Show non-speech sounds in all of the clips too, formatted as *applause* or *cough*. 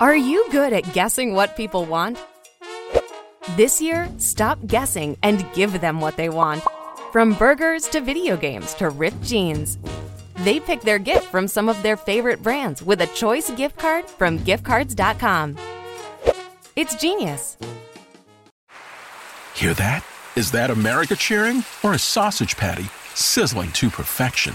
Are you good at guessing what people want? This year, stop guessing and give them what they want. From burgers to video games to ripped jeans. They pick their gift from some of their favorite brands with a choice gift card from giftcards.com. It's genius. Hear that? Is that America cheering or a sausage patty sizzling to perfection?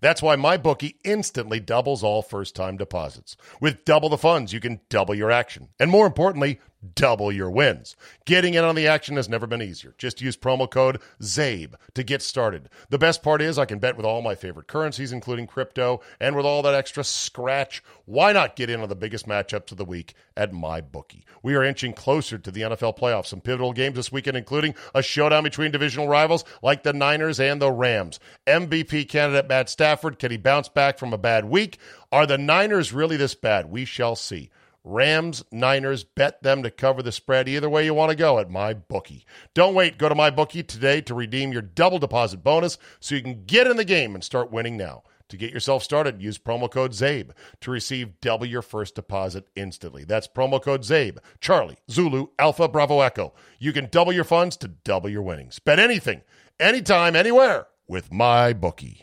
That's why MyBookie instantly doubles all first time deposits. With double the funds, you can double your action. And more importantly, double your wins. Getting in on the action has never been easier. Just use promo code ZABE to get started. The best part is I can bet with all my favorite currencies, including crypto, and with all that extra scratch, why not get in on the biggest matchups of the week at MyBookie? We are inching closer to the NFL playoffs. Some pivotal games this weekend, including a showdown between divisional rivals like the Niners and the Rams. MVP candidate Matt Stafford, can he bounce back from a bad week? Are the Niners really this bad? We shall see. Rams, Niners, bet them to cover the spread either way you want to go at MyBookie. Don't wait. Go to MyBookie today to redeem your double deposit bonus so you can get in the game and start winning now. To get yourself started, use promo code ZABE to receive double your first deposit instantly. That's promo code ZABE, Charlie, Zulu, Alpha, Bravo, Echo. You can double your funds to double your winnings. Bet anything, anytime, anywhere with MyBookie.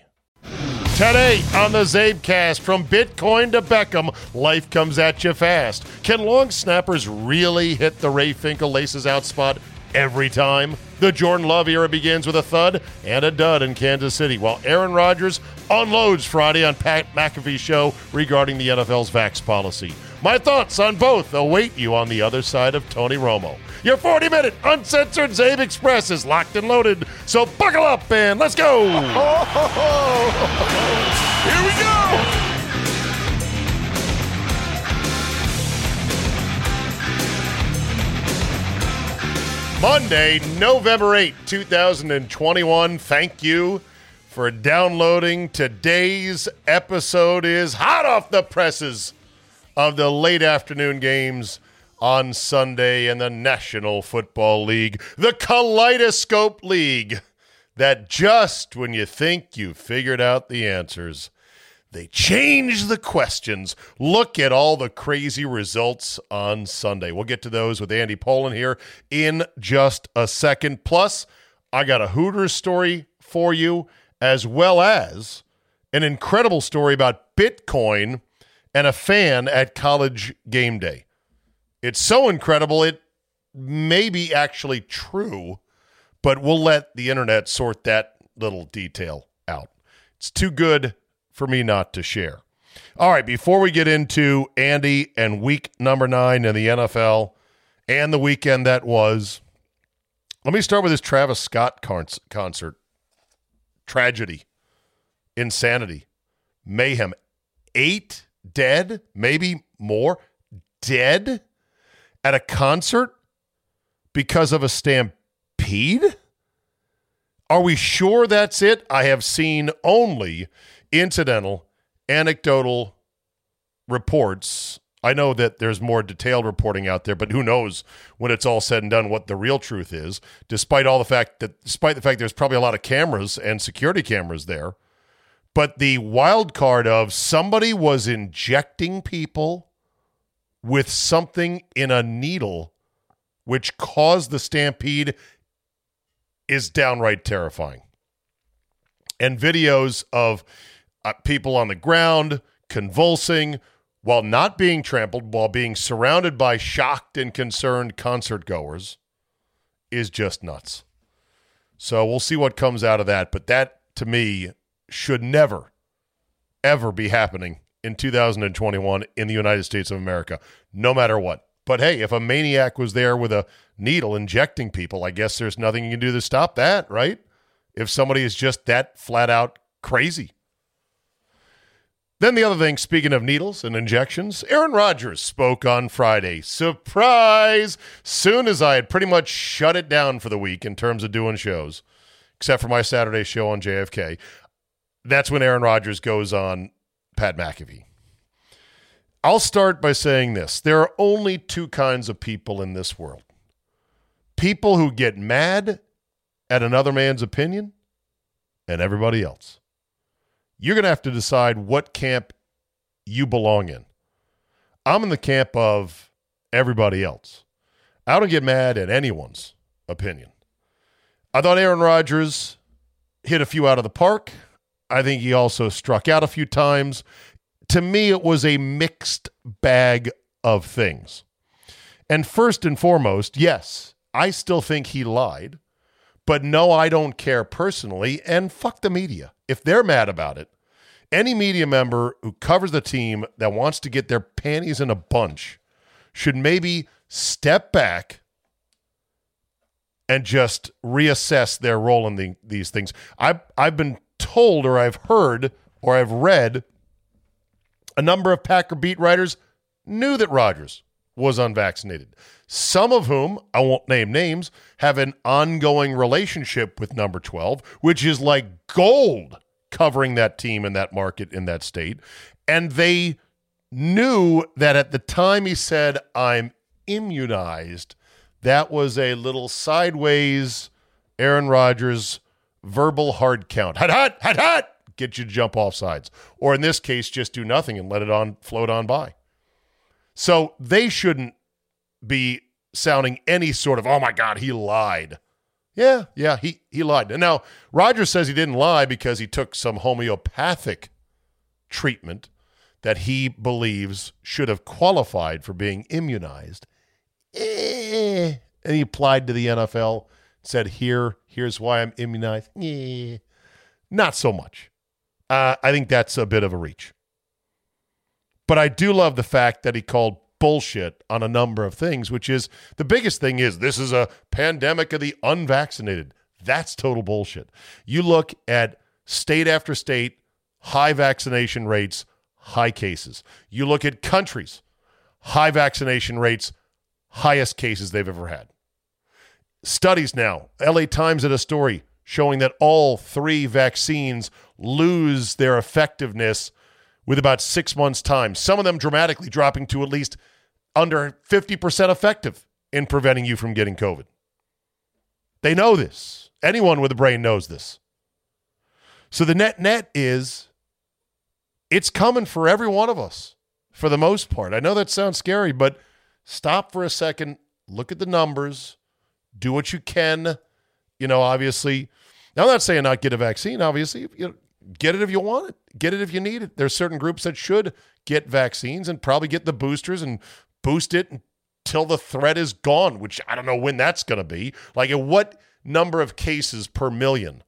Today on the Zabecast, from Bitcoin to Beckham, life comes at you fast. Can long snappers really hit the Ray Finkle laces out spot every time? The Jordan Love era begins with a thud and a dud in Kansas City, while Aaron Rodgers unloads Friday on Pat McAfee's show regarding the NFL's vax policy. My thoughts on both await you on the other side of Tony Romo. Your 40 minute uncensored Zabe Express is locked and loaded, so buckle up and let's go! *laughs* Here we go! Monday, November 8, 2021. Thank you for downloading today's episode is hot off the presses of the late afternoon games on Sunday in the National Football League, the Kaleidoscope League, that just when you think you've figured out the answers, they change the questions. Look at all the crazy results on Sunday. We'll get to those with Andy Pollin here in just a second. Plus, I got a Hooters story for you, as well as an incredible story about Bitcoin and a fan at college game day. It's so incredible, it may be actually true, but we'll let the internet sort that little detail out. It's too good for me not to share. All right, before we get into Andy and week number nine in the NFL and the weekend that was, let me start with this Travis Scott concert. Tragedy, insanity, mayhem. Eight dead, maybe more, dead at a concert because of a stampede? Are we sure that's it? I have seen only incidental, anecdotal reports. I know that there's more detailed reporting out there, but who knows when it's all said and done what the real truth is, despite all the fact that despite the fact there's probably a lot of cameras and security cameras there. But the wild card of somebody was injecting people with something in a needle which caused the stampede is downright terrifying. And videos of uh, people on the ground convulsing while not being trampled, while being surrounded by shocked and concerned concert goers is just nuts. So we'll see what comes out of that. But that, to me, should never, ever be happening in 2021 in the United States of America, no matter what. But hey, if a maniac was there with a needle injecting people, I guess there's nothing you can do to stop that, right? If somebody is just that flat out crazy. Then the other thing, speaking of needles and injections, Aaron Rodgers spoke on Friday. Surprise! Soon as I had pretty much shut it down for the week in terms of doing shows, except for my Saturday show on JFK, that's when Aaron Rodgers goes on Pat McAfee. I'll start by saying this there are only two kinds of people in this world people who get mad at another man's opinion and everybody else. You're going to have to decide what camp you belong in. I'm in the camp of everybody else. I don't get mad at anyone's opinion. I thought Aaron Rodgers hit a few out of the park. I think he also struck out a few times. To me, it was a mixed bag of things. And first and foremost, yes, I still think he lied. But no, I don't care personally. And fuck the media. If they're mad about it, any media member who covers the team that wants to get their panties in a bunch should maybe step back and just reassess their role in the, these things. I've, I've been told, or I've heard, or I've read a number of Packer beat writers knew that Rodgers was unvaccinated. Some of whom, I won't name names, have an ongoing relationship with number 12, which is like gold covering that team in that market in that state. And they knew that at the time he said, I'm immunized, that was a little sideways Aaron Rodgers verbal hard count. Hot, hot, hot, hot. Get you to jump off sides. Or in this case, just do nothing and let it on float on by. So they shouldn't be sounding any sort of, oh my God, he lied. Yeah, yeah, he, he lied. And now, Rodgers says he didn't lie because he took some homeopathic treatment that he believes should have qualified for being immunized. Eh. And he applied to the NFL, said, Here, here's why I'm immunized. Eh. Not so much. Uh, I think that's a bit of a reach. But I do love the fact that he called bullshit on a number of things, which is the biggest thing is this is a pandemic of the unvaccinated. That's total bullshit. You look at state after state, high vaccination rates, high cases. You look at countries, high vaccination rates, highest cases they've ever had. Studies now, LA Times did a story showing that all three vaccines lose their effectiveness with about six months' time, some of them dramatically dropping to at least under 50% effective in preventing you from getting COVID. They know this. Anyone with a brain knows this. So the net net is it's coming for every one of us for the most part. I know that sounds scary, but stop for a second, look at the numbers, do what you can. You know, obviously, now I'm not saying not get a vaccine. Obviously, you know, get it if you want it. Get it if you need it. There's certain groups that should get vaccines and probably get the boosters and boost it until the threat is gone, which I don't know when that's going to be. Like, at what number of cases per million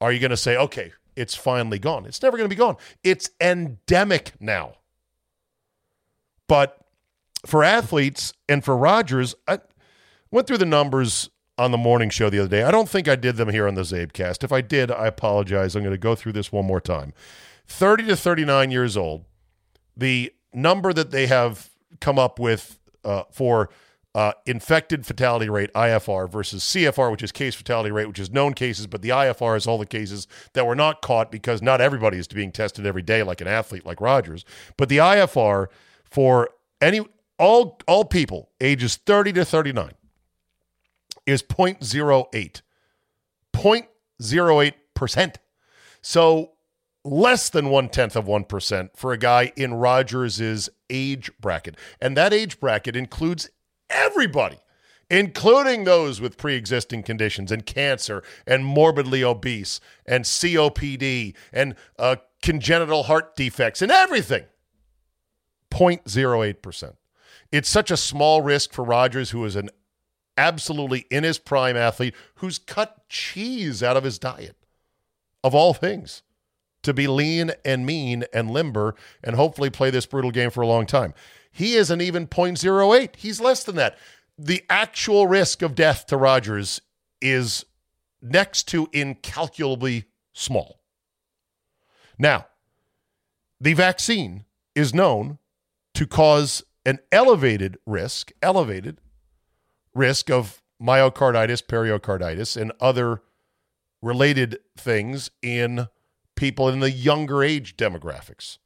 are you going to say, okay, it's finally gone? It's never going to be gone. It's endemic now. But for athletes and for Rodgers, I went through the numbers on the morning show the other day. I don't think I did them here on the Zabecast. If I did, I apologize. I'm going to go through this one more time. 30 to 39 years old, the number that they have come up with uh, for uh, infected fatality rate, IFR, versus CFR, which is case fatality rate, which is known cases, but the IFR is all the cases that were not caught because not everybody is being tested every day like an athlete like Rodgers. But the IFR for any all all people ages 30 to 39 is 0.08. 0.08%. So less than one tenth of 1% for a guy in Rodgers' age bracket. And that age bracket includes everybody, including those with pre existing conditions and cancer and morbidly obese and COPD and uh, congenital heart defects and everything. 0.08%. It's such a small risk for Rodgers, who is an absolutely in his prime athlete who's cut cheese out of his diet, of all things, to be lean and mean and limber and hopefully play this brutal game for a long time. He isn't even 0.08. He's less than that. The actual risk of death to Rodgers is next to incalculably small. Now, the vaccine is known to cause an elevated risk, elevated risk of myocarditis, pericarditis, and other related things in people in the younger age demographics.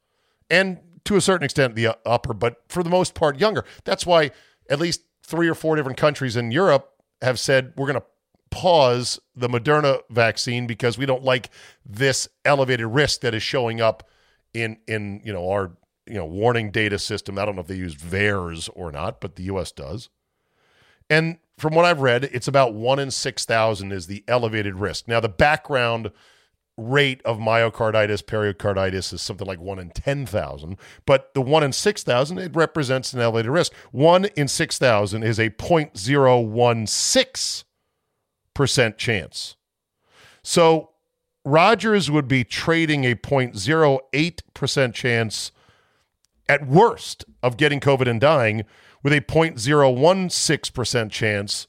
And to a certain extent, the upper, but for the most part, younger. That's why at least three or four different countries in Europe have said we're going to pause the Moderna vaccine because we don't like this elevated risk that is showing up in in you know our you know warning data system. I don't know if they use VAERS or not, but the U.S. does. And from what I've read, it's about one in six thousand is the elevated risk. Now the background rate of myocarditis, pericarditis is something like one in 10,000, but the one in 6,000, it represents an elevated risk. One in 6,000 is a 0.016% chance. So Rodgers would be trading a 0.08% chance at worst of getting COVID and dying with a 0.016% chance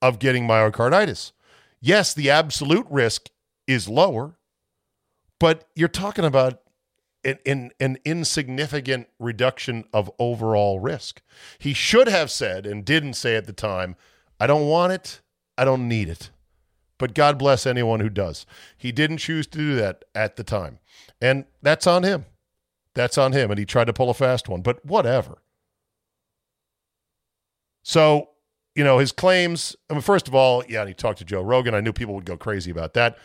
of getting myocarditis. Yes, the absolute risk is lower, but you're talking about an, an, an, insignificant reduction of overall risk. He should have said and didn't say at the time, I don't want it, I don't need it. But God bless anyone who does. He didn't choose to do that at the time. And that's on him. That's on him. And he tried to pull a fast one, but whatever. So, you know, his claims, I mean, first of all, yeah, and he talked to Joe Rogan. I knew people would go crazy about that.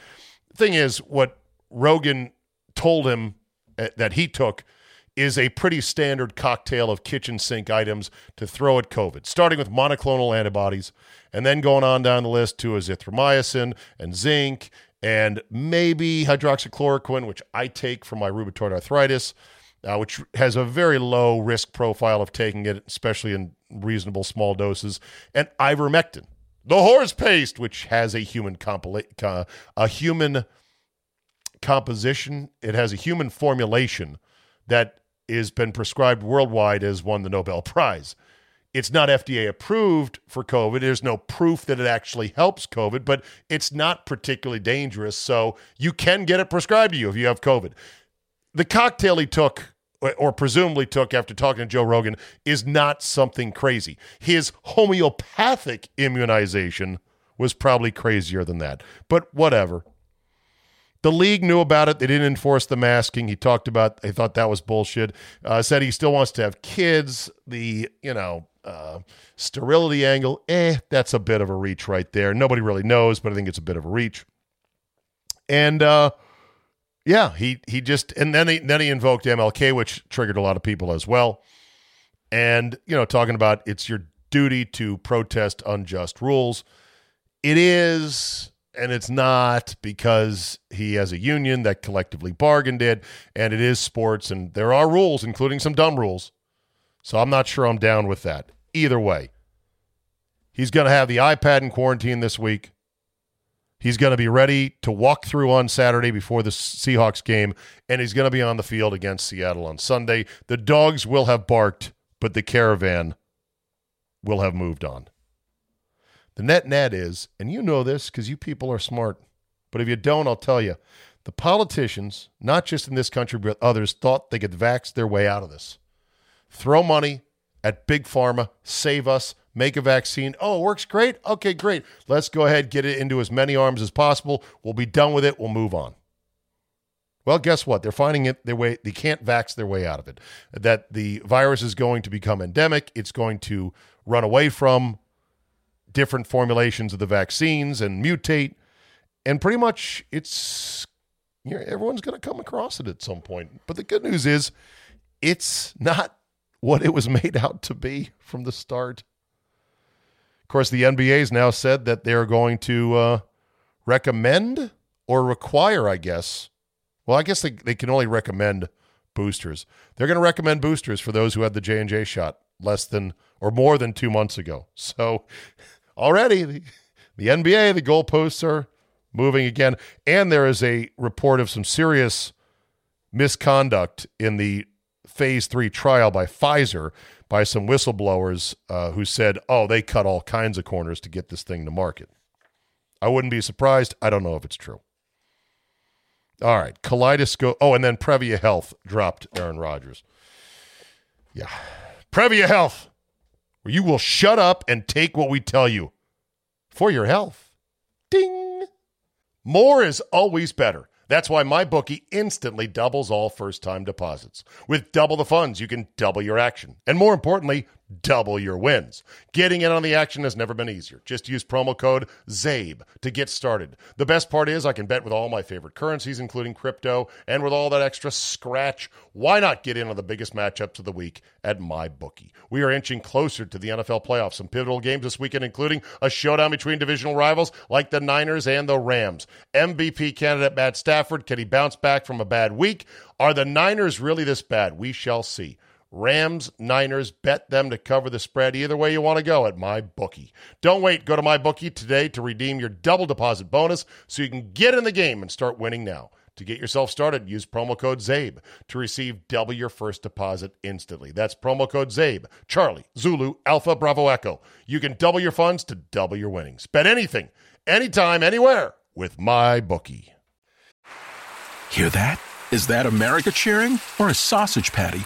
Thing is, what Rogan told him eh, that he took is a pretty standard cocktail of kitchen sink items to throw at COVID, starting with monoclonal antibodies and then going on down the list to azithromycin and zinc and maybe hydroxychloroquine, which I take for my rheumatoid arthritis, uh, which has a very low risk profile of taking it, especially in reasonable small doses, and ivermectin, the horse paste, which has a human compila- a human composition. It has a human formulation that has been prescribed worldwide as won the Nobel Prize. It's not FDA approved for COVID. There's no proof that it actually helps COVID, but it's not particularly dangerous. So you can get it prescribed to you if you have COVID. The cocktail he took or presumably took after talking to Joe Rogan is not something crazy. His homeopathic immunization was probably crazier than that, but whatever. The league knew about it. They didn't enforce the masking. He talked about. They thought that was bullshit. Uh, said he still wants to have kids. The you know uh, sterility angle. Eh, that's a bit of a reach right there. Nobody really knows, but I think it's a bit of a reach. And uh, yeah, he he just and then he then he invoked MLK, which triggered a lot of people as well. And you know, talking about it's your duty to protest unjust rules. It is and it's not because he has a union that collectively bargained it, and it is sports, and there are rules, including some dumb rules. So I'm not sure I'm down with that. Either way, he's going to have the iPad in quarantine this week. He's going to be ready to walk through on Saturday before the Seahawks game, and he's going to be on the field against Seattle on Sunday. The dogs will have barked, but the caravan will have moved on. The net net is, and you know this because you people are smart, but if you don't, I'll tell you the politicians, not just in this country, but others, thought they could vax their way out of this. Throw money at Big Pharma, save us, make a vaccine. Oh, it works great. Okay, great. Let's go ahead, get it into as many arms as possible. We'll be done with it. We'll move on. Well, guess what? They're finding it their way. They can't vax their way out of it. That the virus is going to become endemic. It's going to run away from different formulations of the vaccines and mutate. And pretty much it's you know, everyone's going to come across it at some point. But the good news is it's not what it was *laughs* made out to be from the start. Of course, the NBA has now said that they're going to uh, recommend or require, I guess. Well, I guess they, they can only recommend boosters. They're going to recommend boosters for those who had the J and J shot less than or more than two months ago. *laughs* So already the, the NBA, the goalposts are moving again. And there is a report of some serious misconduct in the phase three trial by Pfizer by some whistleblowers uh, who said, oh, they cut all kinds of corners to get this thing to market. I wouldn't be surprised. I don't know if it's true. All right, Kaleidoscope. Oh, and then Prevea Health dropped Aaron Rodgers. Yeah. Prevea Health, where you will shut up and take what we tell you for your health. Ding. More is always better. That's why MyBookie instantly doubles all first time deposits. With double the funds, you can double your action. And more importantly, double your wins. Getting in on the action has never been easier. Just use promo code ZABE to get started. The best part is I can bet with all my favorite currencies, including crypto, and with all that extra scratch, why not get in on the biggest matchups of the week at MyBookie? We are inching closer to the NFL playoffs. Some pivotal games this weekend, including a showdown between divisional rivals like the Niners and the Rams. MVP candidate Matt Stafford, can he bounce back from a bad week? Are the Niners really this bad? We shall see. Rams, Niners, bet them to cover the spread either way you want to go at MyBookie. Don't wait. Go to MyBookie today to redeem your double deposit bonus so you can get in the game and start winning now. To get yourself started, use promo code ZABE to receive double your first deposit instantly. That's promo code ZABE, Charlie, Zulu, Alpha, Bravo, Echo. You can double your funds to double your winnings. Bet anything, anytime, anywhere with MyBookie. Hear that? Is that America cheering or a sausage patty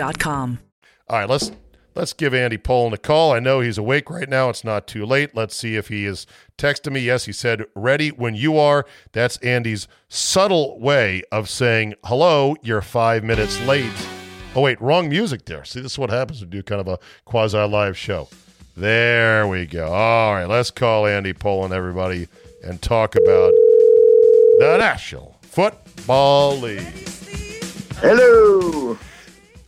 All right, let's let's give Andy Pollin a call. I know he's awake right now. It's not too late. Let's see if he is texting me. Yes, he said ready when you are. That's Andy's subtle way of saying hello. You're five minutes late. Oh wait, wrong music there. See, this is what happens when we do kind of a quasi live show. There we go. All right, let's call Andy Pollin, everybody, and talk about the National Football League. Hello.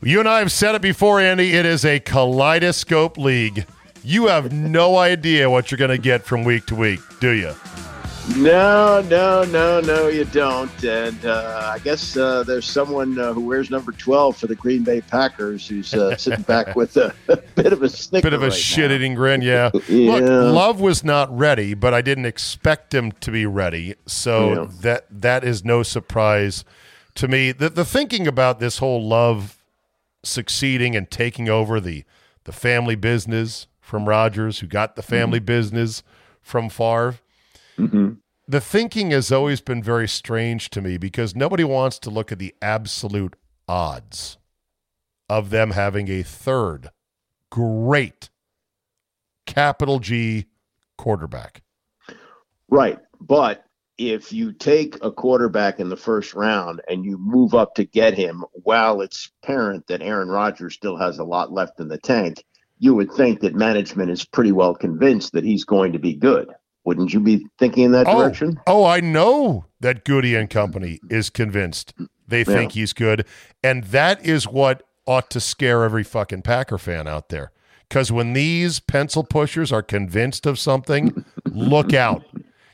You and I have said it before, Andy. It is a kaleidoscope league. You have no idea what you're going to get from week to week, do you? No, no, no, no, you don't. And uh, I guess uh, there's someone uh, who wears number 12 for the Green Bay Packers who's uh, *laughs* sitting back with a, a, bit of a snicker. Bit of a right shit-eating grin, yeah. *laughs* Yeah. Look, Love was not ready, but I didn't expect him to be ready, so Yeah. that that is no surprise to me. The the thinking about this whole Love succeeding and taking over the the family business from Rodgers, who got the family business from Favre. Mhm. The thinking has always been very strange to me because nobody wants to look at the absolute odds of them having a third great capital G quarterback. Right. But if you take a quarterback in the first round and you move up to get him while it's apparent that Aaron Rodgers still has a lot left in the tank, you would think that management is pretty well convinced that he's going to be good. Wouldn't you be thinking in that Oh, direction? oh, I know that Gutey and Company is convinced they think he's good, and that is what ought to scare every fucking Packer fan out there. Because when these pencil pushers are convinced of something, look out.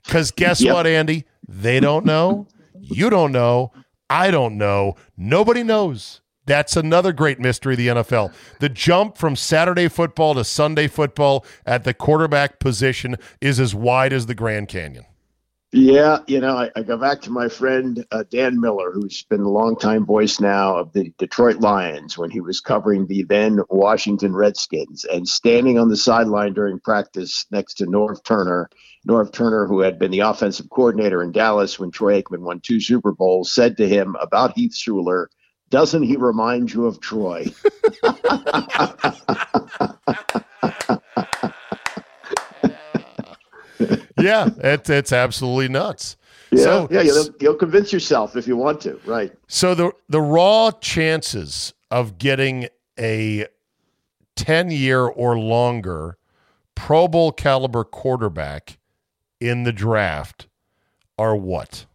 Because guess Yep. what, Andy? They don't know. You don't know. I don't know. Nobody knows. That's another great mystery of the NFL. The jump from Saturday football to Sunday football at the quarterback position is as wide as the Grand Canyon. Yeah, you know, I, I go back to my friend uh, Dan Miller, who's been a longtime voice now of the Detroit Lions when he was covering the then Washington Redskins and standing on the sideline during practice next to Norv Turner. Norv Turner, who had been the offensive coordinator in Dallas when Troy Aikman won two Super Bowls, said to him about Heath Shuler, doesn't he remind you of Troy? *laughs* *laughs* *laughs* yeah, it's it's absolutely nuts. Yeah, So- yeah, you'll, you'll convince yourself if you want to, right? So the the raw chances of getting a 10 year or longer Pro Bowl caliber quarterback in the draft are what?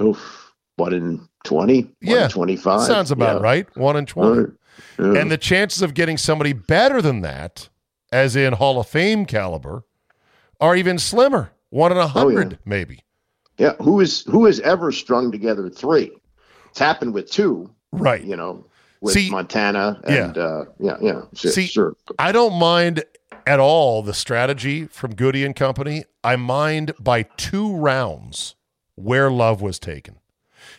Oof. One in 20? Yeah. 25? Sounds about Yeah. right. One in 20. Uh, yeah. And the chances of getting somebody better than that, as in Hall of Fame caliber, are even slimmer. One in a hundred, maybe. yeah. Who is who has ever strung together three? It's happened with two, Right. you know, with See- Montana and uh yeah, yeah. Sure, See- sure. I don't mind at all the strategy from Gutey and Company. I mind by two rounds where Love was taken.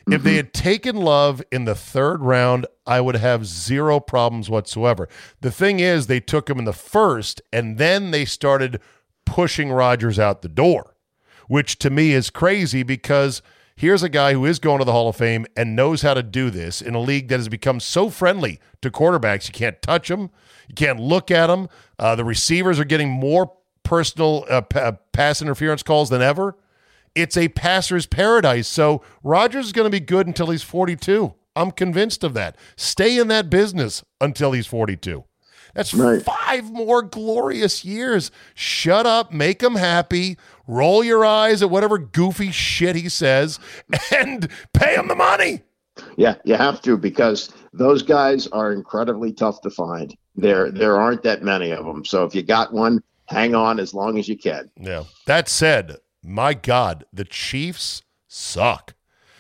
If they had taken Love in the third round, I would have zero problems whatsoever. The thing is, they took him in the first, and then they started pushing Rodgers out the door, which to me is crazy because here's a guy who is going to the Hall of Fame and knows how to do this in a league that has become so friendly to quarterbacks. You can't touch them, you can't look at them. Uh, the receivers are getting more personal uh, pa- pass interference calls than ever. It's a passer's paradise. So Rodgers is going to be good until he's 42. I'm convinced of that. Stay in that business until he's 42. That's Right. five more glorious years. Shut up, make him happy, roll your eyes at whatever goofy shit he says, *laughs* and pay him the money. Yeah, you have to because those guys are incredibly tough to find. There there aren't that many of them. So if you got one, hang on as long as you can. Yeah. That said, my God, the Chiefs suck.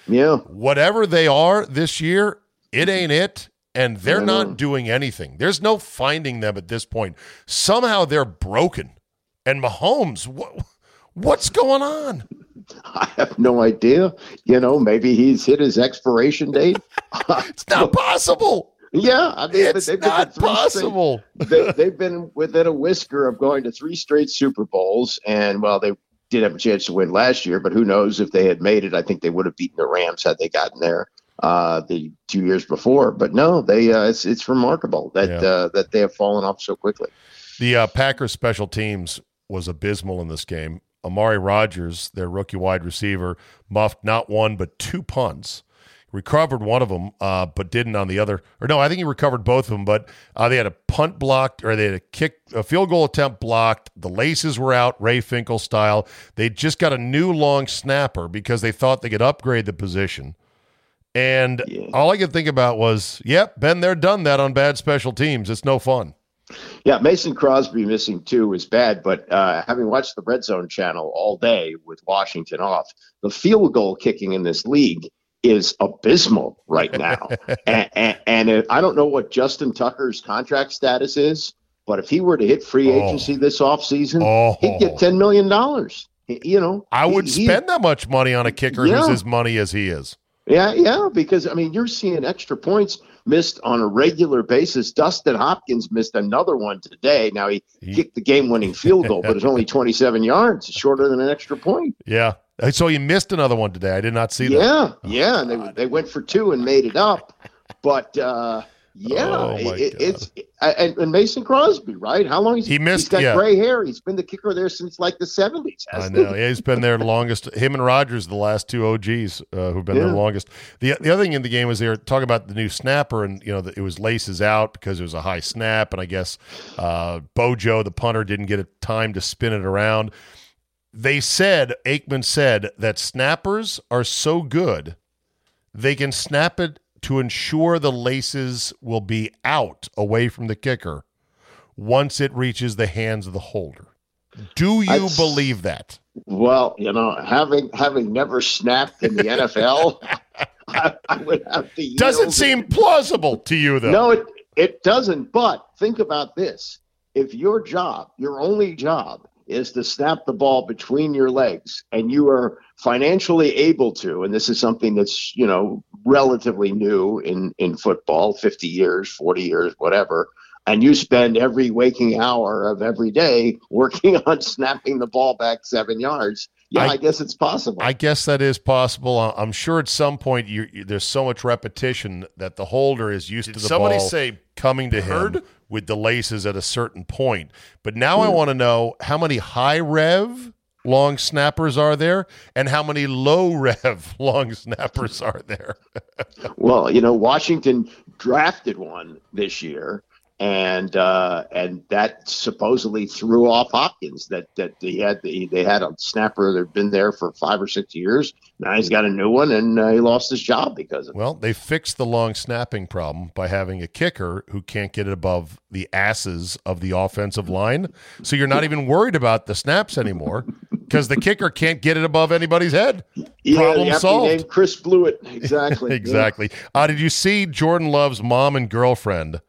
Yeah. Whatever they are this year, it ain't it. And they're not mm-hmm. doing anything. There's no finding them at this point. Somehow they're broken. And Mahomes, what, what's going on? *laughs* I have no idea. You know, maybe he's hit his expiration date. *laughs* It's not possible. yeah, I mean, It's not three straight- possible. *laughs* they, they've been within a whisker of going to three straight Super Bowls, and well, they did have a chance to win last year, but who knows if they had made it? I think they would have beaten the Rams had they gotten there uh, the two years before. But no, they uh, it's it's remarkable that Yeah. uh, that they have fallen off so quickly. The uh, Packers special teams was abysmal in this game. Amari Rodgers, their rookie wide receiver, muffed not one but two punts. Recovered one of them, uh, but didn't on the other. Or no, I think he recovered both of them. But uh, they had a punt blocked, or they had a kick, a field goal attempt blocked. The laces were out, Ray Finkle style. They just got a new long snapper because they thought they could upgrade the position. And Yeah. all I could think about was, yep, been there, done that on bad special teams. It's no fun. Yeah, Mason Crosby missing two is bad, but uh, having watched the Red Zone channel all day with Washington off, the field goal kicking in this league is abysmal right now. *laughs* and and, and it, I don't know what Justin Tucker's contract status is, but if he were to hit free Oh. agency this offseason, Oh. he'd get $10 million. You know, I would spend that much money on a kicker who's Yeah. as money as he is. Yeah, yeah, because I mean, you're seeing extra points missed on a regular basis. Dustin Hopkins missed another one today. Now he, He- kicked the game-winning field goal, but it's only *laughs* 27 yards, It's shorter than an extra point. Yeah. So you missed another one today. I did not see that. Yeah, yeah, and they they went for two and made it up. But uh, yeah, Oh, it, it's and, and Mason Crosby, right? How long has He missed- He's got yeah. gray hair. He's been the kicker there since like the 70s. I know. he? Yeah, he's been there the longest. Him and Rodgers, the last two OGs uh, who've been there Yeah. the longest. The the other thing in the game was they were talking about the new snapper, and you know that it was laces out because it was a high snap, and I guess uh, Bojo, the punter, didn't get a time to spin it around. They said Aikman said that snappers are so good they can snap it to ensure the laces will be out away from the kicker once it reaches the hands of the holder. Do you That's- believe that? Well, you know, having having never snapped in the NFL, *laughs* I, I would have to. Doesn't seem plausible to you, though. No, it it doesn't. But think about this: if your job, your only job, is to snap the ball between your legs, and you are financially able to, and this is something that's you know relatively new in in football, fifty years, forty years, whatever. And you spend every waking hour of every day *laughs* working on snapping the ball back seven yards. Yeah, I- I, guess it's possible. I guess that is possible. I- I'm sure at some point you, you- there's so much repetition that the holder is used to the somebody ball say coming to heard? him with the laces at a certain point. But now I hmm. want to know how many high rev long snappers are there and how many low *laughs* rev long snappers are there. *laughs* Well, you know, Washington drafted one this year, and uh, and that supposedly threw off Hopkins. That that he had the, they had a snapper that had been there for five or six years. Now he's got a new one, and uh, he lost his job because of it. Well, they fixed the long snapping problem by having a kicker who can't get it above the asses of the offensive line. So you're not even worried about the snaps anymore because the kicker can't get it above anybody's head. Yeah, Problem solved. Chris Blewitt exactly. *laughs* exactly. Uh, did you see Jordan Love's mom and girlfriend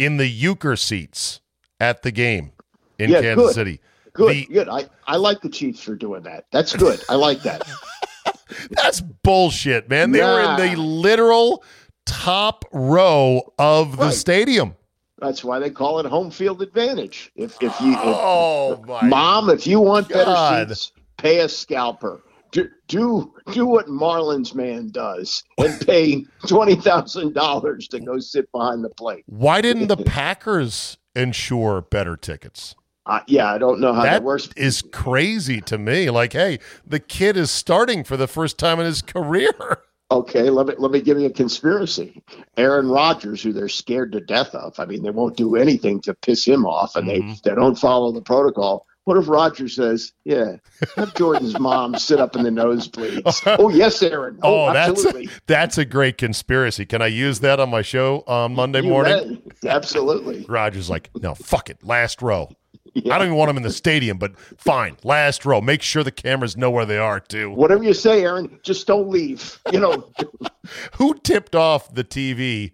in the Uecker seats at the game in Yeah, Kansas good. City? Good, The- good. I, I like the Chiefs for doing that. That's good. I like that. *laughs* That's bullshit, man. They were in the literal top row of the Right. stadium. That's why they call it home field advantage. If if you if, Oh my mom, if you want better God. seats, pay a scalper. Do do do what Marlins man does and pay twenty thousand dollars to go sit behind the plate. Why didn't the Packers insure better tickets? Uh, yeah, I don't know how that, That works. is crazy to me. Like, hey, the kid is starting for the first time in his career. Okay, let me let me give you a conspiracy. Aaron Rodgers, who they're scared to death of. I mean, they won't do anything to piss him off, and Mm-hmm. they they don't follow the protocol. What if Roger says, "Yeah, have Jordan's mom sit up in the nosebleeds"? *laughs* oh yes, Aaron. Oh, Oh, that's absolutely. a, that's a great conspiracy. Can I use that on my show on Monday You morning? may. Absolutely. *laughs* Roger's like, no, fuck it, last row. Yeah. I don't even want them in the stadium, but fine, last row. Make sure the cameras know where they are too. Whatever you say, Aaron, just don't leave. You know, *laughs* Who tipped off the TV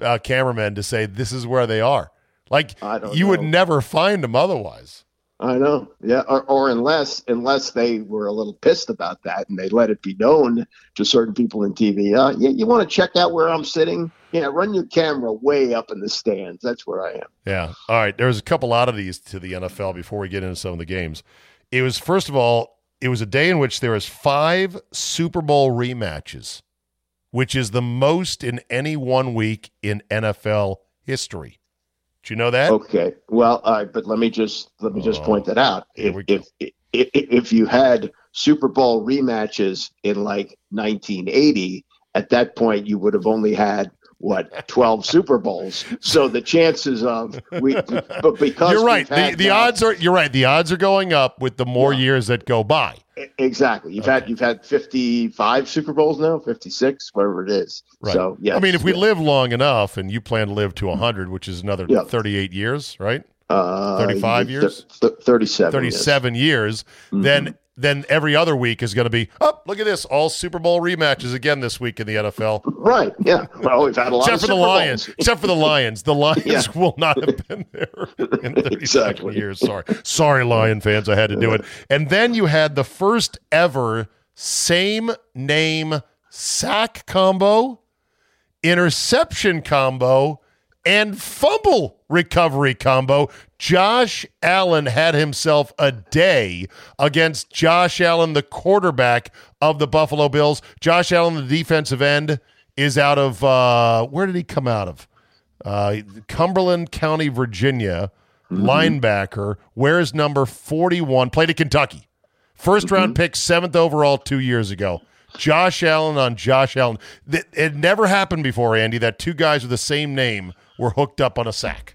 uh, cameraman to say this is where they are? Like you would never find them otherwise. I know. Yeah, or, or unless unless they were a little pissed about that and they let it be known to certain people in TV. Uh, you, you want to check out where I'm sitting? Yeah, run your camera way up in the stands. That's where I am. Yeah. All right. There's a couple of oddities to the NFL before we get into some of the games. It was first of all, it was a day in which there was five Super Bowl rematches, which is the most in any one week in NFL history. Did you know that? Okay. Well, right, but let me just let me just Oh, point that out. If if, if if you had Super Bowl rematches in like 1980, at that point you would have only had what 12 Super Bowls. So the chances of we, but because You're right. The, the now- odds are you're right. The odds are going up with the more Yeah. years that go by. Exactly. You've had you've had 55 Super Bowls now, 56, whatever it is. Right. So yeah. I mean, if we yeah. live long enough and you plan to live to 100, which is another Yeah. 38 years, right? uh, 35 th- years? th- 37. 37 years, then then every other week is going to be, oh, look at this, all Super Bowl rematches again this week in the NFL. Right. Yeah. Well, we've had a lot Except for the Lions. Bowls. Except for the Lions. The Lions Yeah. *laughs* will not have been there in 37 Exactly. years. Sorry. Sorry, Lion fans. I had to do it. And then you had the first ever same name sack combo, interception combo, and fumble recovery combo. Josh Allen had himself a day against Josh Allen, the quarterback of the Buffalo Bills. Josh Allen, the defensive end, is out of uh, where did he come out of? Uh, Cumberland County, Virginia, linebacker. Where's number 41, played at Kentucky. 1st round pick, seventh overall two years ago. Josh Allen on Josh Allen. It never happened before, Andy, that two guys with the same name were hooked up on a sack.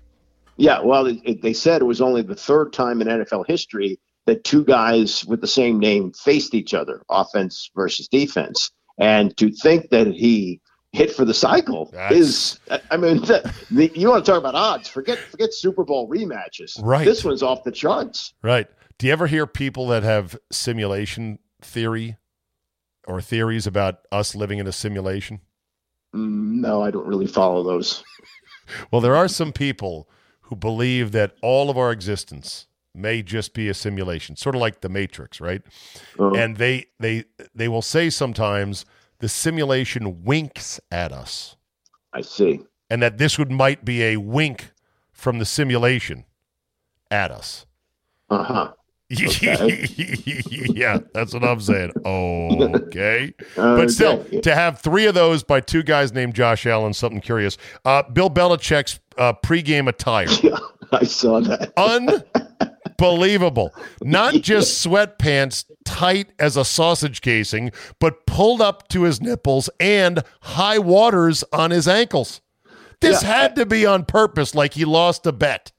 Yeah, well, it, it- they said it was only the third time in NFL history that two guys with the same name faced each other, offense versus defense. And to think that he hit for the cycle That's- is, I- I mean, *laughs* the, the, you want to talk about odds? Forget forget Super Bowl rematches. Right. This one's off the charts. Right. Do you ever hear people that have simulation theory or theories about us living in a simulation? Mm, no, I don't really follow those. *laughs* Well, there are some people who believe that all of our existence may just be a simulation, sort of like the Matrix, right? Oh. And they they they will say sometimes the simulation winks at us, I see. and that this would might be a wink from the simulation at us. Uh huh. *laughs* yeah, that's what I'm saying. Okay. *laughs* But still, Okay. to have three of those by two guys named Josh Allen, something curious. Uh, Bill Belichick's uh, pregame attire. *laughs* Yeah, I saw that. Unbelievable. Not just sweatpants tight as a sausage casing, but pulled up to his nipples and high waters on his ankles. this yeah. had to be on purpose, like he lost a bet.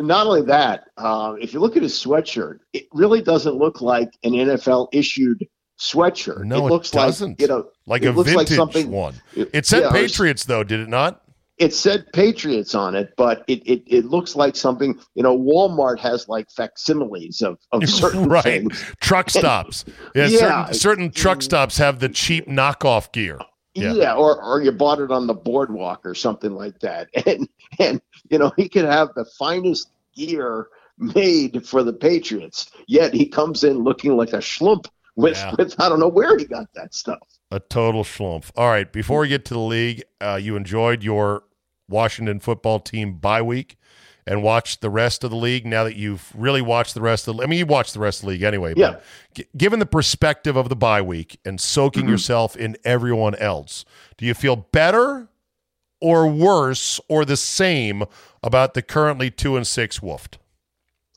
Not only that, uh, if you look at his sweatshirt, it really doesn't look like an NFL issued sweatshirt. No, it looks it doesn't. like you know, like a vintage like something, one. It, it said yeah, Patriots, though, did it not? it said Patriots on it, but it, it, it looks like something, you know, Walmart has like facsimiles of, of *laughs* certain right. things. Truck stops. *laughs* Yeah, yeah. Certain, certain, truck stops have the cheap knockoff gear. Yeah. yeah, or, or you bought it on the boardwalk or something like that. *laughs* And and you know, he could have the finest gear made for the Patriots, yet he comes in looking like a schlump with, yeah. with I don't know where he got that stuff. A total schlump. All right, before we get to the league, uh, you enjoyed your Washington football team bye week and watch the rest of the league. Now that you've really watched the rest of the, I mean, you watched the rest of the league anyway. Yeah. G- given the perspective of the bye week and soaking mm-hmm. yourself in everyone else, do you feel better or worse or the same about the currently two and six Wolfed?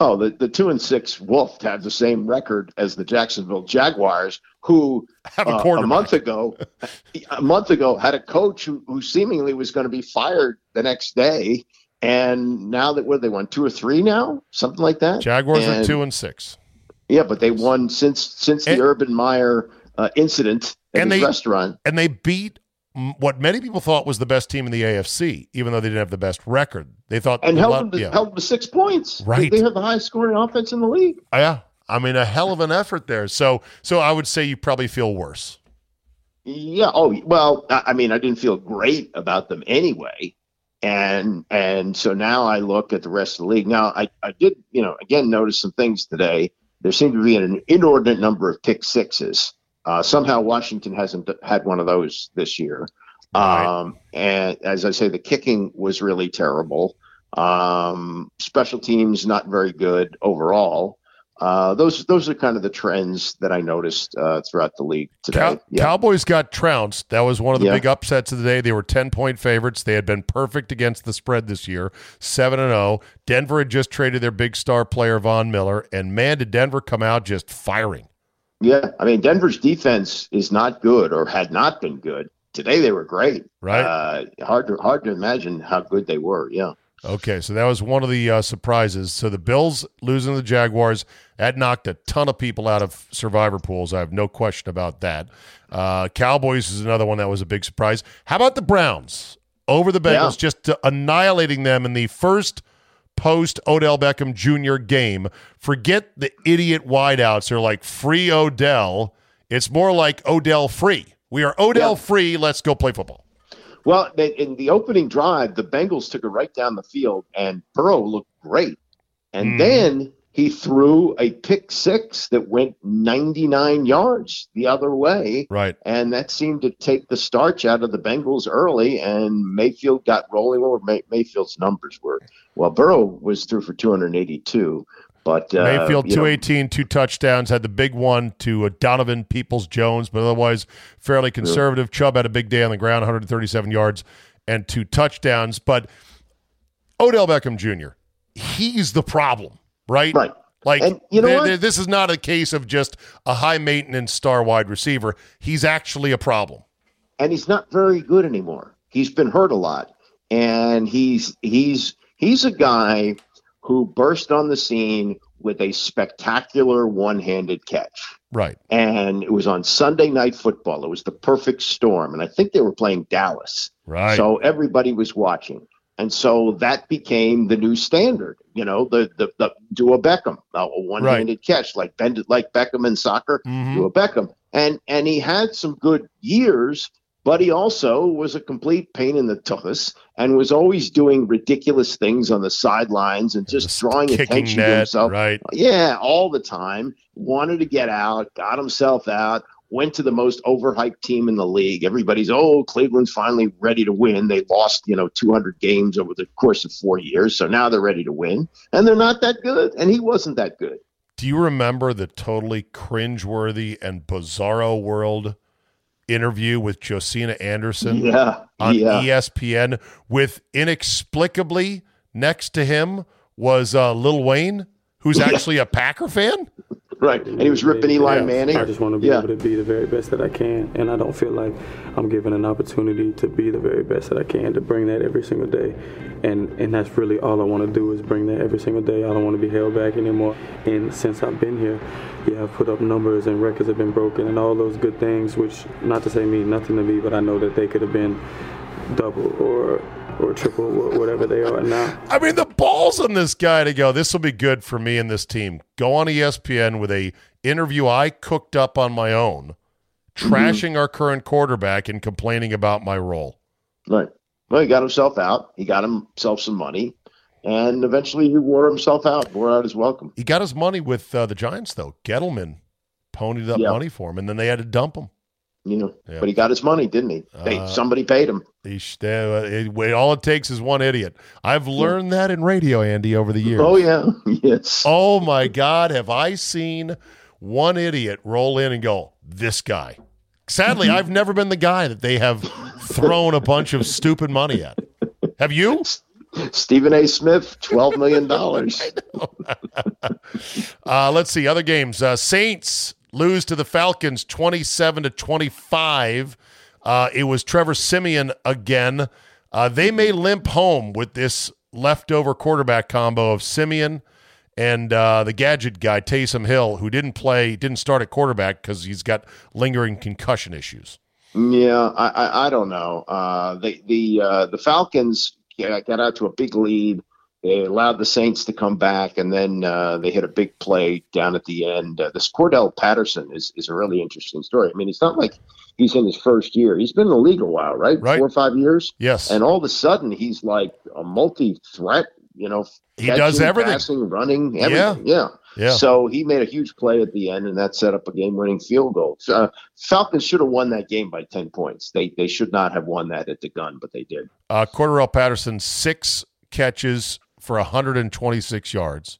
Oh, the, the two and six Wolf have the same record as the Jacksonville Jaguars, who *laughs* a, uh, a month ago, *laughs* a month ago had a coach who, who seemingly was going to be fired the next day, and now that what they won two or three now, something like that. Jaguars and, are two and six. Yeah, but they won since since and, the Urban Meyer uh, incident at and they, restaurant, and they beat what many people thought was the best team in the AFC, even though they didn't have the best record. They thought and held them, to, yeah. held them to six points. Right, they, they have the highest scoring offense in the league. Oh, yeah, I mean a hell of an effort there. So, so I would say you probably feel worse. Yeah. Oh well, I mean, I didn't feel great about them anyway, and and so now I look at the rest of the league. Now I I did you know again notice some things today. There seemed to be an inordinate number of pick sixes. Uh, somehow Washington hasn't had one of those this year. Right. Um, and as I say, the kicking was really terrible. Um, special teams not very good overall. Uh, those those are kind of the trends that I noticed uh, throughout the league today. Cow- yeah. Cowboys got trounced. That was one of the yeah. big upsets of the day. They were ten point favorites. They had been perfect against the spread this year, seven and zero. Oh. Denver had just traded their big star player Von Miller, and man, did Denver come out just firing. Yeah, I mean Denver's defense is not good or had not been good. Today they were great. Right. Uh, hard to hard to imagine how good they were. Yeah. Okay, so that was one of the uh, surprises. So the Bills losing to the Jaguars that knocked a ton of people out of survivor pools. I have no question about that. Uh, Cowboys is another one that was a big surprise. How about the Browns over the Bengals, yeah. just annihilating them in the first post Odell Beckham Jr. game. Forget the idiot wideouts. They're like free Odell. It's more like Odell free. We are Odell yeah. free. Let's go play football. Well, in the opening drive, the Bengals took it right down the field, and Burrow looked great. And mm. then he threw a pick six that went 99 yards the other way. Right. And that seemed to take the starch out of the Bengals early, and Mayfield got rolling. Over May- Mayfield's numbers were well, Burrow was through for 282. But uh, Mayfield, 218, know, two touchdowns, had the big one to uh, Donovan Peoples Jones, but otherwise fairly conservative. Chubb had a big day on the ground, 137 yards and two touchdowns. But Odell Beckham Jr., he's the problem right? Right. Like, and you know th- th- this is not a case of just a high maintenance star wide receiver. He's actually a problem. And he's not very good anymore. He's been hurt a lot. And he's he's he's a guy who burst on the scene with a spectacular one-handed catch. Right. And it was on Sunday night football. It was the perfect storm. And I think they were playing Dallas. Right. So everybody was watching. And so that became the new standard. You know, the the, the do a Beckham, a one-handed right. catch, like bend like Beckham in soccer, mm-hmm. do a Beckham. And and he had some good years, but he also was a complete pain in the tuchus and was always doing ridiculous things on the sidelines and just, just drawing attention net, to himself. Right. Yeah, all the time. Wanted to get out, got himself out, went to the most overhyped team in the league. Everybody's, oh, Cleveland's finally ready to win. They lost, you know, 200 games over the course of four years. So now they're ready to win. And they're not that good. And he wasn't that good. Do you remember the totally cringeworthy and bizarro world interview with Josina Anderson yeah, on yeah. ESPN with inexplicably next to him was uh, Lil Wayne, who's actually a Packer fan? Right, and he was ripping Eli Yeah. Manning. I just want to be yeah. able to be the very best that I can, and I don't feel like I'm given an opportunity to be the very best that I can to bring that every single day, and and that's really all I want to do is bring that every single day. I don't want to be held back anymore. And since I've been here, yeah, I've put up numbers and records have been broken and all those good things, which not to say mean nothing to me, but I know that they could have been double or or triple, whatever they are now. I mean, the balls on this guy to go. This will be good for me and this team. Go on ESPN with a interview I cooked up on my own, trashing our current quarterback and complaining about my role. Right. Well, he got himself out. He got himself some money, and eventually he wore himself out, wore out his welcome. He got his money with uh, the Giants, though. Gettleman ponied up Yeah. money for him, and then they had to dump him. You know, Yeah. but he got his money, didn't he? They, Uh, somebody paid him. Uh, all it takes is one idiot. I've learned that in radio, Andy, over the years. Oh yeah, *laughs* yes. Oh my God, have I seen one idiot roll in and go, this guy? Sadly, I've never been the guy that they have thrown a bunch of stupid money at. Have you? *laughs* Stephen A. Smith, twelve million *laughs* dollars. Uh, let's see other games. Uh, Saints lose to the Falcons, twenty-seven to twenty-five. Uh, it was Trevor Siemian again. Uh, they may limp home with this leftover quarterback combo of Siemian and uh, the gadget guy Taysom Hill, who didn't play, didn't start at quarterback because he's got lingering concussion issues. Yeah, I, I, I don't know. Uh, the the uh, the Falcons got got out to a big lead. They allowed the Saints to come back, and then uh, they hit a big play down at the end. Uh, this Cordarrelle Patterson is, is a really interesting story. I mean, it's not like he's in his first year. He's been in the league a while, right? Right. Four or five years. Yes, And all of a sudden, he's like a multi-threat. You know, He does everything. passing, running, everything. Yeah. yeah. So he made a huge play at the end, and that set up a game-winning field goal. Uh, Falcons should have won that game by ten points. They they should not have won that at the gun, but they did. Uh, Patterson, six catches for 126 yards.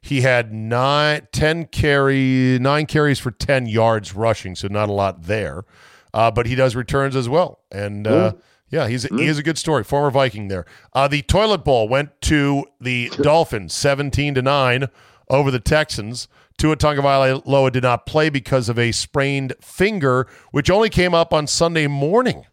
He had nine, 10 carry, nine carries for 10 yards rushing, so not a lot there. Uh, but he does returns as well. And uh, yeah, he's he is a good story. Former Viking there. Uh, the toilet bowl went to the Dolphins, 17 to 9 over the Texans. Tua Tagovailoa did not play because of a sprained finger, which only came up on Sunday morning,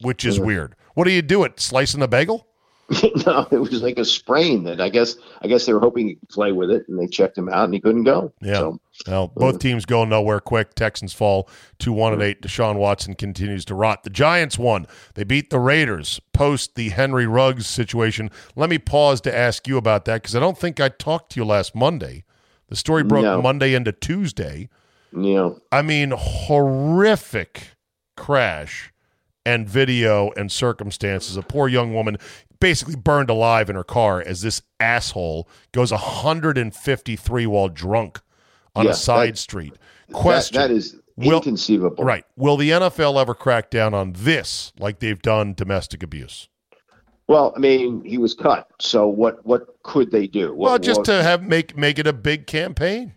which is weird. What do you do it? Slicing a bagel? *laughs* no, it was like a sprain that I guess I guess they were hoping he could play with it, and they checked him out, and he couldn't go. Yeah. So, Well, both uh, teams go nowhere quick. Texans fall to one and eight. Deshaun Watson continues to rot. The Giants won. They beat the Raiders post the Henry Ruggs situation. Let me pause to ask you about that because I don't think I talked to you last Monday. The story broke No. Monday into Tuesday. know, I mean, horrific crash and video and circumstances. A poor young woman basically burned alive in her car as this asshole goes 153 while drunk on Yeah, a side that- street. that, Question. that is Will- inconceivable. Right. Will the NFL ever crack down on this like they've done domestic abuse? Well, I mean, he was cut. So what? What could they do? What, Well, just what- to have make make it a big campaign.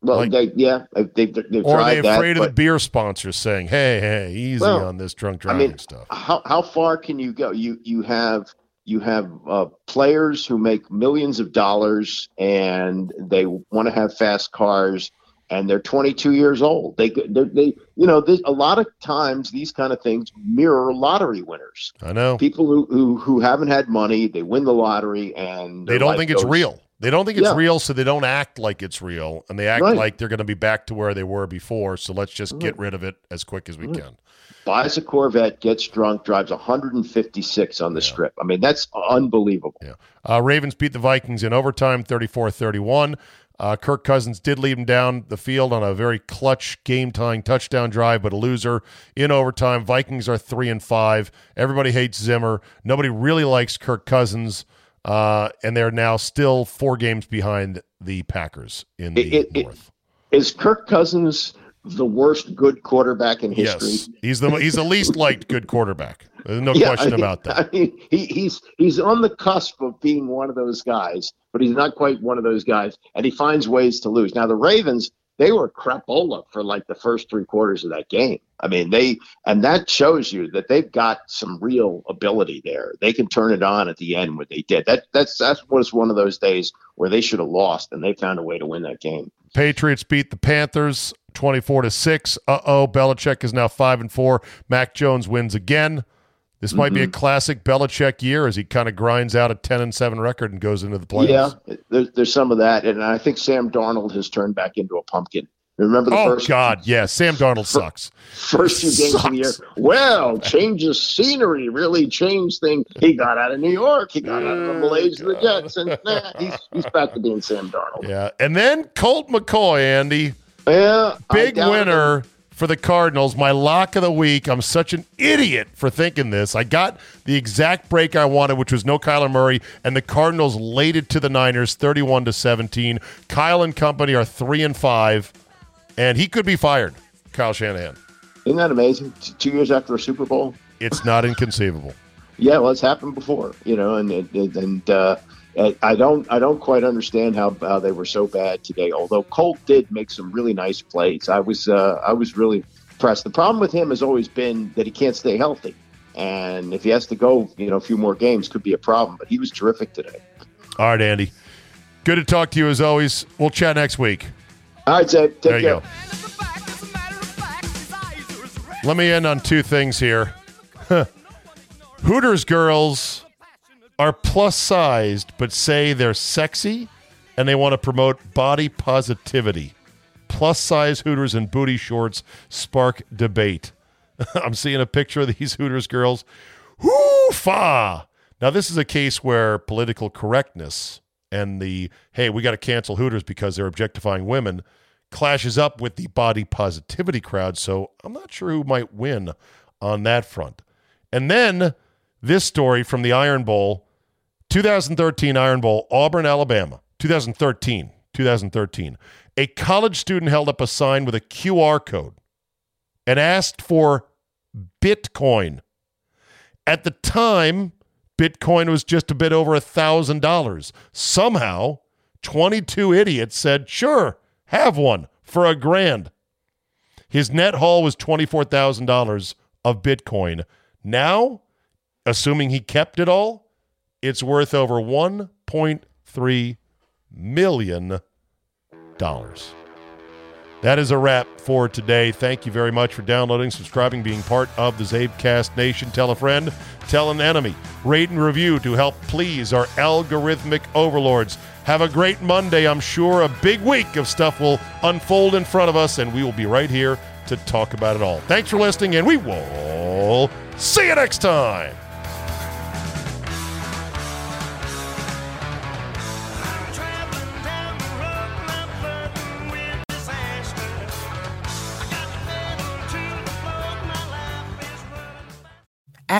well, like- they, yeah, they've, they've Or are they that, afraid of the beer sponsors saying, "Hey, hey, easy Well, on this drunk I driving mean, stuff"? how how far can you go? You you have you have uh, players who make millions of dollars and they want to have fast cars and they're 22 years old. They they, they you know this, a lot of times these kind of things mirror lottery winners. I know. People who who, who haven't had money, they win the lottery and They don't think it's real. They don't think it's Yeah. real, so they don't act like it's real, and they act Right. like they're going to be back to where they were before. So let's just get rid of it as quick as we can. Buys a Corvette, gets drunk, drives 156 on the strip. I mean, that's unbelievable. Yeah. Uh, Ravens beat the Vikings in overtime, 34-31. Uh, Kirk Cousins did lead him down the field on a very clutch, game-tying touchdown drive, but a loser in overtime. Vikings are three and five. Everybody hates Zimmer. Nobody really likes Kirk Cousins, uh, and they're now still four games behind the Packers in the It- it- it- North. Is Kirk Cousins the worst good quarterback in history? Yes, he's the he's the least liked good quarterback. There's no *laughs* Yeah, question I mean- about that. I *laughs* mean, he, he's he's on the cusp of being one of those guys, but he's not quite one of those guys, and he finds ways to lose. Now the Ravens, they were crapola for like the first three quarters of that game. I mean, they and that shows you that they've got some real ability there. They can turn it on at the end what they did. That that's that was one of those days where they should have lost, and they found a way to win that game. Patriots beat the Panthers 24 to 6. Uh-oh, Belichick is now 5 and 4. Mac Jones wins again. This might be a mm-hmm. classic Belichick year as he kind of grinds out a 10 and 7 record and goes into the playoffs. Yeah, there's, there's some of that, and I think Sam Darnold has turned back into a pumpkin. Remember the Oh first god, yeah, Sam Darnold sucks. first few games of the year? Well, change of scenery really changed things. He got out of New York. He got out of the Malays and the Jets, and nah, he's he's back to being Sam Darnold. Yeah. And then Colt McCoy, Andy, Yeah, big winner for the Cardinals. My lock of the week. I'm such an idiot for thinking this. I got the exact break I wanted, which was no Kyler Murray, and the Cardinals laid it to the Niners, 31 to 17. Kyle and company are three and five, and he could be fired. Kyle Shanahan. Isn't that amazing? T- Two years after a Super Bowl. It's not inconceivable. *laughs* Yeah, well, it's happened before, you know, and and, and uh, I don't I don't quite understand how, how they were so bad today. Although Colt did make some really nice plays, I was uh, I was really impressed. The problem with him has always been that he can't stay healthy, and if he has to go, you know, a few more games, could be a problem. But he was terrific today. All right, Andy. Good to talk to you as always. We'll chat next week. All right, Zach, take There you care. go. Let me end on two things here. *laughs* Hooters girls are plus sized, but say they're sexy and they want to promote body positivity. Plus size Hooters and booty shorts spark debate. *laughs* I'm seeing a picture of these Hooters girls. Hoo-fa! Now, this is a case where political correctness and the, hey, we got to cancel Hooters because they're objectifying women clashes up with the body positivity crowd. So I'm not sure who might win on that front. And then this story from the Iron Bowl, 2013 Iron Bowl, Auburn, Alabama, 2013, 2013. A college student held up a sign with a QR code and asked for Bitcoin. At the time, Bitcoin was just a bit over a thousand dollars. Somehow, 22 idiots said, "Sure, have one for a grand." His net haul was $24,000 of Bitcoin. Now, assuming he kept it all, it's worth over 1.3 million dollars. That is a wrap for today. Thank you very much for downloading, subscribing, being part of the Zabecast Nation. Tell a friend, tell an enemy. Rate and review to help please our algorithmic overlords. Have a great Monday. I'm sure a big week of stuff will unfold in front of us, and we will be right here to talk about it all. Thanks for listening, and we will see you next time.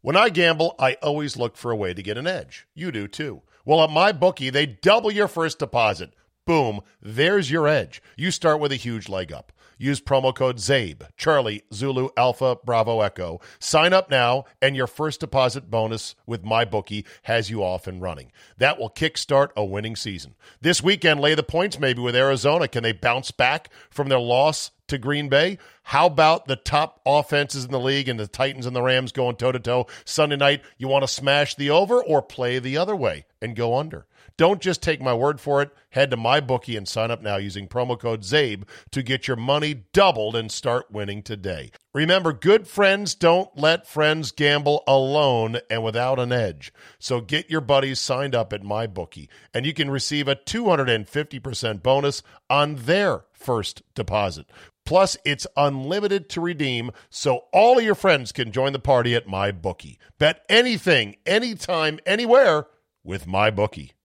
When I gamble, I always look for a way to get an edge. You do too. Well, at MyBookie, they double your first deposit. Boom, there's your edge. You start with a huge leg up. Use promo code ZABE, Charlie, Zulu, Alpha, Bravo, Echo. Sign up now, and your first deposit bonus with MyBookie has you off and running. That will kickstart a winning season. This weekend, lay the points maybe with Arizona. Can they bounce back from their loss to Green Bay? How about the top offenses in the league and the Titans and the Rams going toe to toe Sunday night? You want to smash the over or play the other way and go under? Don't just take my word for it. Head to MyBookie and sign up now using promo code ZABE to get your money doubled and start winning today. Remember, good friends don't let friends gamble alone and without an edge. So get your buddies signed up at MyBookie, and you can receive a 250% bonus on their first deposit. Plus, it's unlimited to redeem, so all of your friends can join the party at MyBookie. Bet anything, anytime, anywhere with MyBookie.